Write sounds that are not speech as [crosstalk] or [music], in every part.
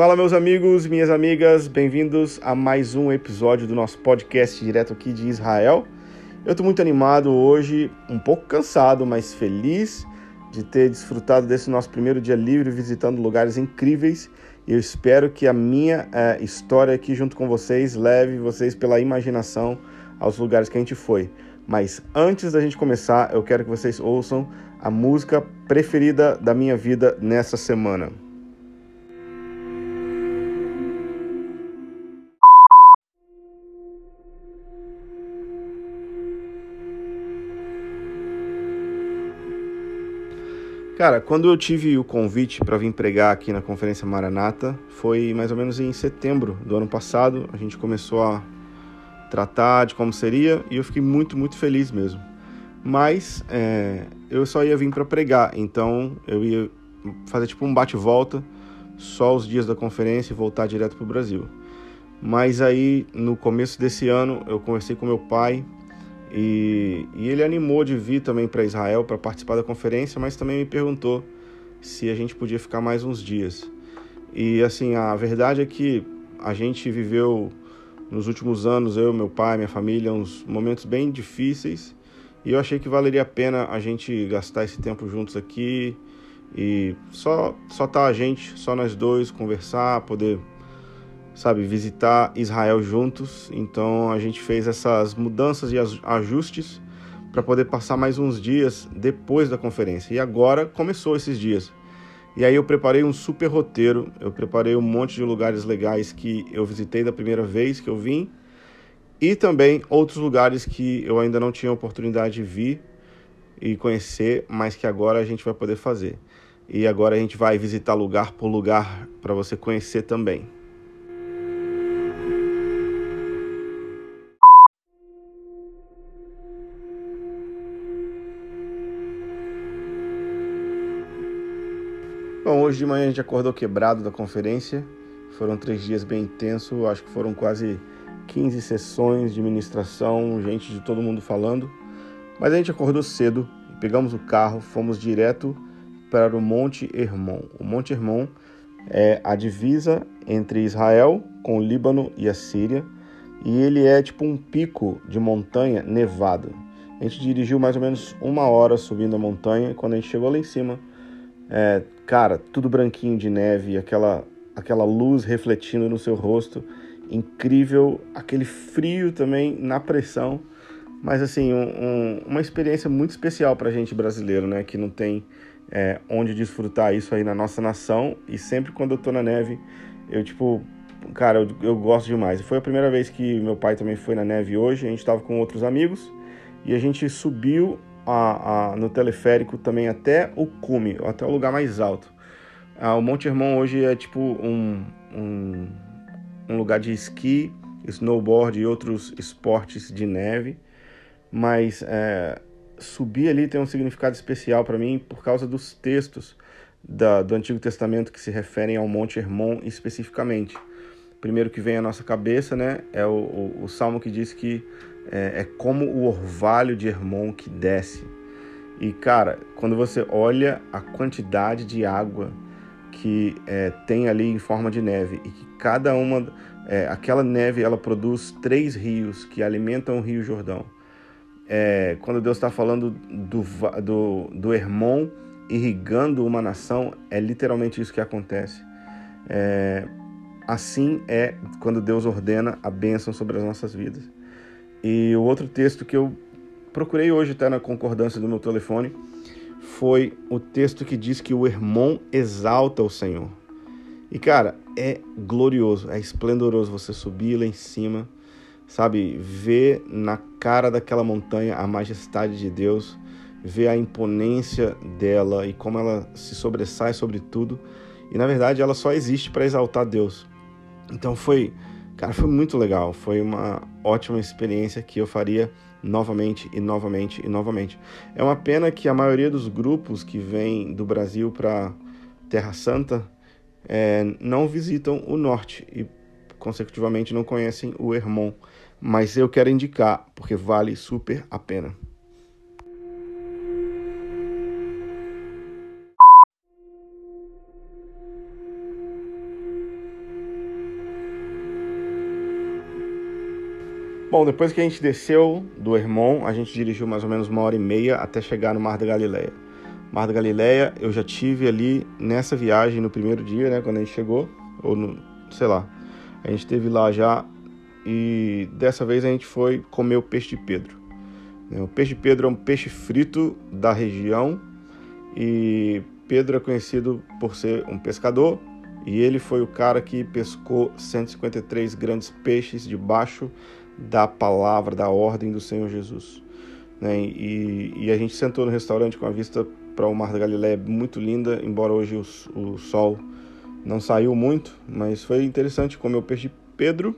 Fala, meus amigos, minhas amigas, bem-vindos a mais um episódio do nosso podcast direto aqui de Israel. Eu estou muito animado hoje, um pouco cansado, mas feliz de ter desfrutado desse nosso primeiro dia livre visitando lugares incríveis. Eu espero que a minha é, história aqui junto com vocês leve vocês pela imaginação aos lugares que a gente foi. Mas antes da gente começar, eu quero que vocês ouçam a música preferida da minha vida nessa semana. Cara, quando eu tive o convite para vir pregar aqui na Conferência Maranata, foi mais ou menos em setembro do ano passado. A gente começou a tratar de como seria e eu fiquei muito, muito feliz mesmo. Mas é, eu só ia vir para pregar, então eu ia fazer tipo um bate-volta só os dias da conferência e voltar direto para o Brasil. Mas aí, no começo desse ano, eu conversei com meu pai e, e ele animou de vir também para Israel para participar da conferência, mas também me perguntou se a gente podia ficar mais uns dias. E assim, a verdade é que a gente viveu nos últimos anos, eu, meu pai, minha família, uns momentos bem difíceis. E eu achei que valeria a pena a gente gastar esse tempo juntos aqui e só só tá a gente, só nós dois conversar, poder sabe, visitar Israel juntos. Então a gente fez essas mudanças e ajustes para poder passar mais uns dias depois da conferência. E agora começou esses dias. E aí eu preparei um super roteiro, eu preparei um monte de lugares legais que eu visitei da primeira vez que eu vim e também outros lugares que eu ainda não tinha oportunidade de vir e conhecer, mas que agora a gente vai poder fazer. E agora a gente vai visitar lugar por lugar para você conhecer também. Bom, hoje de manhã a gente acordou quebrado da conferência. Foram três dias bem intensos, acho que foram quase 15 sessões de ministração, gente de todo mundo falando. Mas a gente acordou cedo, pegamos o carro, fomos direto para o Monte Hermon. O Monte Hermon é a divisa entre Israel com o Líbano e a Síria, e ele é tipo um pico de montanha nevado. A gente dirigiu mais ou menos uma hora subindo a montanha, quando a gente chegou lá em cima, é, cara, tudo branquinho de neve, aquela, aquela luz refletindo no seu rosto, incrível, aquele frio também na pressão, mas assim, um, um, uma experiência muito especial para a gente brasileiro, né, que não tem é, onde desfrutar isso aí na nossa nação, e sempre quando eu tô na neve, eu tipo, cara, eu, eu gosto demais. Foi a primeira vez que meu pai também foi na neve hoje, a gente estava com outros amigos, e a gente subiu a, a, no teleférico também até o cume, até o lugar mais alto. Ah, o Monte Hermon hoje é tipo um, um, um lugar de esqui, snowboard e outros esportes de neve, mas é, subir ali tem um significado especial para mim por causa dos textos da, do Antigo Testamento que se referem ao Monte Hermon especificamente. Primeiro que vem à nossa cabeça né, é o, o, o salmo que diz que é, é como o orvalho de Hermon que desce. E cara, quando você olha a quantidade de água que é, tem ali em forma de neve e que cada uma, é, aquela neve, ela produz três rios que alimentam o Rio Jordão. É, quando Deus está falando do, do, do Hermon irrigando uma nação, é literalmente isso que acontece. É, assim é quando Deus ordena a bênção sobre as nossas vidas. E o outro texto que eu procurei hoje, até na concordância do meu telefone, foi o texto que diz que o Hermon exalta o Senhor. E cara, é glorioso, é esplendoroso você subir lá em cima, sabe, ver na cara daquela montanha a majestade de Deus, ver a imponência dela e como ela se sobressai sobre tudo. E na verdade ela só existe para exaltar Deus. Então foi Cara, foi muito legal. Foi uma ótima experiência que eu faria novamente e novamente e novamente. É uma pena que a maioria dos grupos que vêm do Brasil para Terra Santa é, não visitam o norte e, consecutivamente, não conhecem o Hermon. Mas eu quero indicar, porque vale super a pena. Bom, depois que a gente desceu do Hermon, a gente dirigiu mais ou menos uma hora e meia até chegar no Mar da Galileia. Mar da Galileia, eu já tive ali nessa viagem no primeiro dia, né, quando a gente chegou, ou no, sei lá. A gente esteve lá já e dessa vez a gente foi comer o peixe de Pedro. O peixe de Pedro é um peixe frito da região e Pedro é conhecido por ser um pescador e ele foi o cara que pescou 153 grandes peixes debaixo da palavra, da ordem do Senhor Jesus. Né? E, e, a gente sentou no restaurante com a vista para o Mar da Galileia muito linda, embora hoje o, o sol não saiu muito, mas foi interessante comer o peixe de Pedro.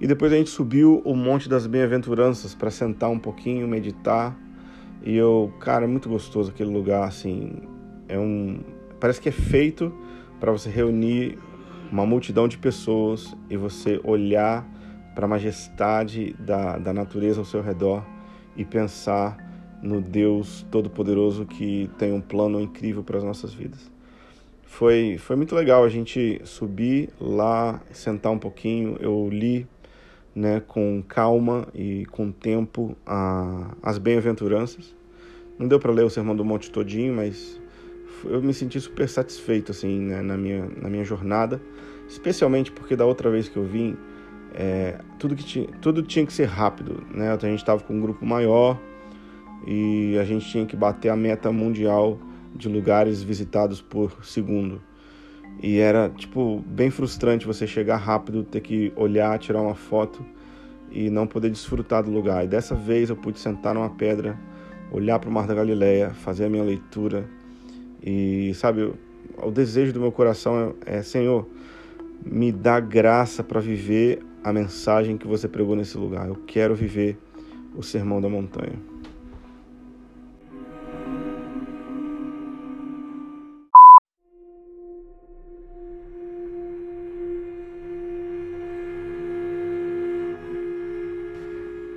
E depois a gente subiu o Monte das Bem-aventuranças para sentar um pouquinho, meditar. E eu, cara, é muito gostoso aquele lugar, assim. É um. Parece que é feito para você reunir uma multidão de pessoas e você olhar para a majestade da, da natureza ao seu redor e pensar no Deus Todo-Poderoso que tem um plano incrível para as nossas vidas. Foi, foi muito legal a gente subir lá, sentar um pouquinho. Eu li né, com calma e com tempo a, as bem-aventuranças. Não deu para ler o Sermão do Monte todinho, mas eu me senti super satisfeito assim né, na, minha, na minha jornada, especialmente porque da outra vez que eu vim, é, tudo, que tinha, tudo tinha que ser rápido. Né? A gente estava com um grupo maior e a gente tinha que bater a meta mundial de lugares visitados por segundo. E era, tipo, bem frustrante você chegar rápido, ter que olhar, tirar uma foto e não poder desfrutar do lugar. E dessa vez eu pude sentar numa pedra, olhar para o Mar da Galileia, fazer a minha leitura e, sabe, o, o desejo do meu coração é, é Senhor, me dá graça para viver a mensagem que você pregou nesse lugar. Eu quero viver o sermão da montanha.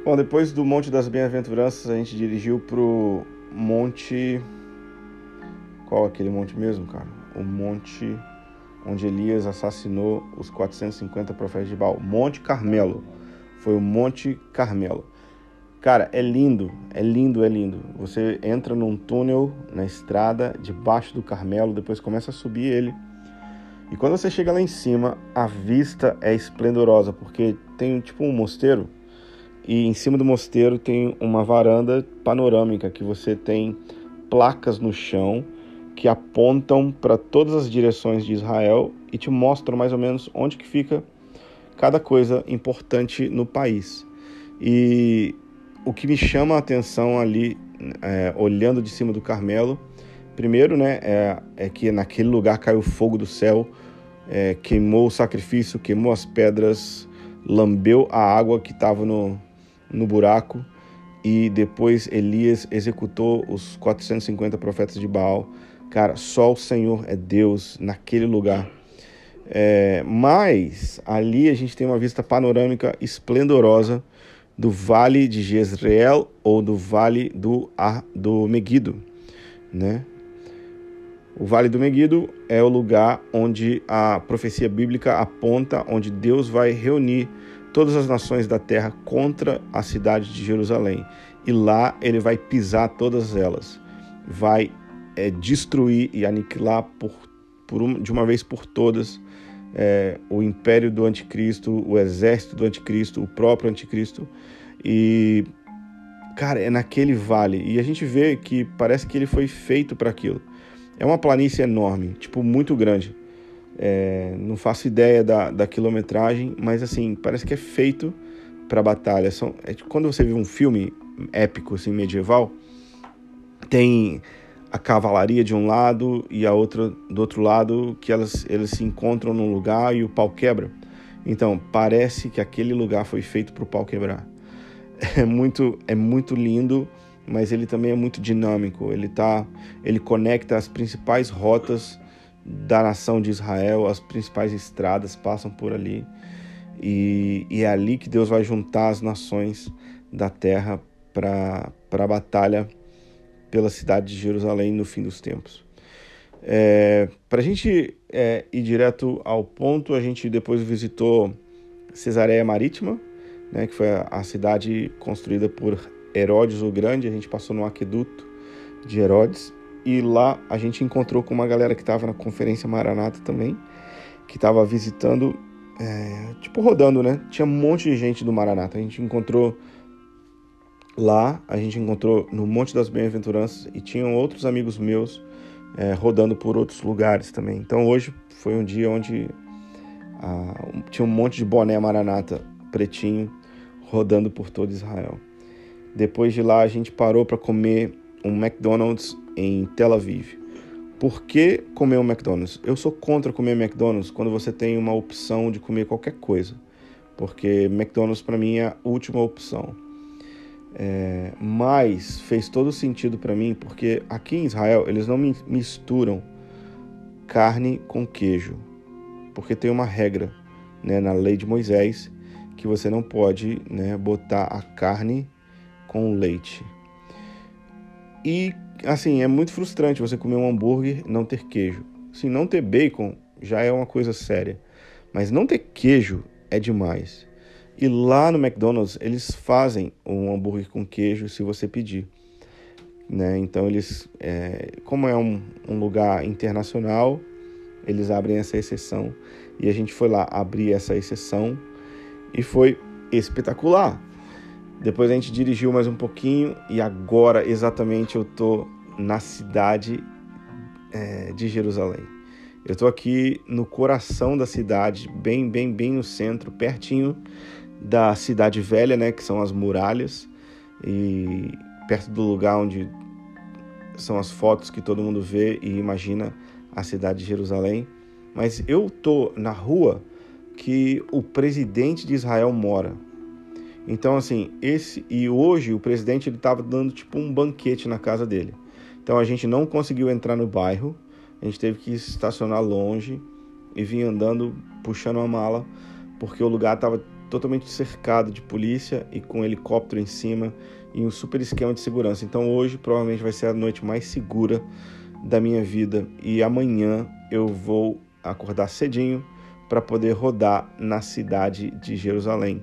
Bom, depois do Monte das Bem-aventuranças, a gente dirigiu pro Monte. Qual é aquele monte mesmo, cara? O Monte onde Elias assassinou os 450 profetas de Baal. Monte Carmelo. Foi o Monte Carmelo. Cara, é lindo, é lindo, é lindo. Você entra num túnel na estrada debaixo do Carmelo, depois começa a subir ele. E quando você chega lá em cima, a vista é esplendorosa, porque tem tipo um mosteiro e em cima do mosteiro tem uma varanda panorâmica que você tem placas no chão que apontam para todas as direções de Israel e te mostram mais ou menos onde que fica cada coisa importante no país. E o que me chama a atenção ali, é, olhando de cima do Carmelo, primeiro, né, é, é, que naquele lugar caiu fogo do céu, é, queimou o sacrifício, queimou as pedras, lambeu a água que estava no, no buraco e depois Elias executou os 450 profetas de Baal. Cara, só o Senhor é Deus naquele lugar. É, mas ali a gente tem uma vista panorâmica esplendorosa do Vale de Jezreel ou do Vale do, do Megido, né? O Vale do Megido é o lugar onde a profecia bíblica aponta, onde Deus vai reunir todas as nações da terra contra a cidade de Jerusalém. E lá ele vai pisar todas elas, vai é, destruir e aniquilar por, por de uma vez por todas é, o império do anticristo, o exército do anticristo, o próprio anticristo. E, cara, é naquele vale. E a gente vê que parece que ele foi feito para aquilo. É uma planície enorme, tipo, muito grande. É, não faço ideia da, da quilometragem, mas assim, parece que é feito para batalha. São, é, quando você vê um filme épico, assim, medieval, tem a cavalaria de um lado e a outra do outro lado, que elas, eles se encontram num lugar e o pau quebra. Então, parece que aquele lugar foi feito para o pau quebrar. [laughs] É muito, é muito lindo, mas ele também é muito dinâmico. Ele, tá, ele conecta as principais rotas da nação de Israel, as principais estradas passam por ali. E, e é ali que Deus vai juntar as nações da terra para a batalha pela cidade de Jerusalém no fim dos tempos. É, para a gente é, ir direto ao ponto, a gente depois visitou Cesareia Marítima, né, que foi a, cidade construída por Herodes o Grande. A gente passou no aqueduto de Herodes e lá a gente encontrou com uma galera que estava na conferência Maranata também, que estava visitando, é, tipo rodando, né? Tinha um monte de gente do Maranata. A gente encontrou lá, a gente encontrou no Monte das Bem-aventuranças e tinham outros amigos meus é, rodando por outros lugares também. Então hoje foi um dia onde ah, tinha um monte de boné Maranata pretinho rodando por todo Israel. Depois de lá a gente parou para comer um McDonald's em Tel Aviv. Por que comer um McDonald's? Eu sou contra comer McDonald's quando você tem uma opção de comer qualquer coisa, porque McDonald's para mim é a última opção. É, mas fez todo sentido para mim porque aqui em Israel eles não misturam carne com queijo, porque tem uma regra né, na lei de Moisés que você não pode né, botar a carne com leite. E assim, é muito frustrante você comer um hambúrguer não ter queijo. Se não ter bacon já é uma coisa séria, mas não ter queijo é demais. E lá no McDonald's eles fazem um hambúrguer com queijo se você pedir. Né? Então eles, é, como é um, um lugar internacional, eles abrem essa exceção e a gente foi lá abrir essa exceção e foi espetacular. Depois a gente dirigiu mais um pouquinho e agora exatamente eu tô na cidade é, de Jerusalém. Eu tô aqui no coração da cidade, bem, bem, bem no centro, pertinho da cidade velha, né, que são as muralhas, e perto do lugar onde são as fotos que todo mundo vê e imagina a cidade de Jerusalém. Mas eu tô na rua que o presidente de Israel mora. Então assim, esse e hoje o presidente ele estava dando tipo um banquete na casa dele. Então a gente não conseguiu entrar no bairro, a gente teve que estacionar longe e vir andando puxando uma mala porque o lugar estava totalmente cercado de polícia e com um helicóptero em cima e um super esquema de segurança. Então hoje provavelmente vai ser a noite mais segura da minha vida e amanhã eu vou acordar cedinho para poder rodar na cidade de Jerusalém.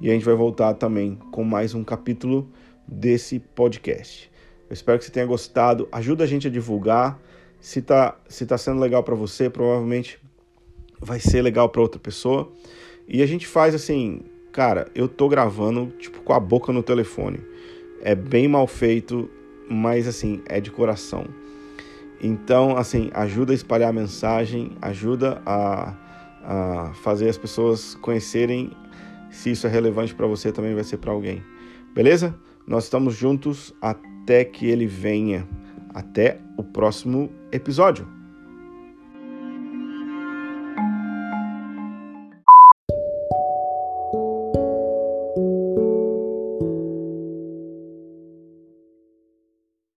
E a gente vai voltar também com mais um capítulo desse podcast. Eu espero que você tenha gostado. Ajuda a gente a divulgar. Se tá, se tá sendo legal para você, provavelmente vai ser legal para outra pessoa. E a gente faz assim, cara, eu tô gravando tipo com a boca no telefone. É bem mal feito, mas assim, é de coração. Então, assim, ajuda a espalhar a mensagem, ajuda a, a fazer as pessoas conhecerem se isso é relevante para você, também vai ser para alguém. Beleza? Nós estamos juntos até que ele venha. Até o próximo episódio.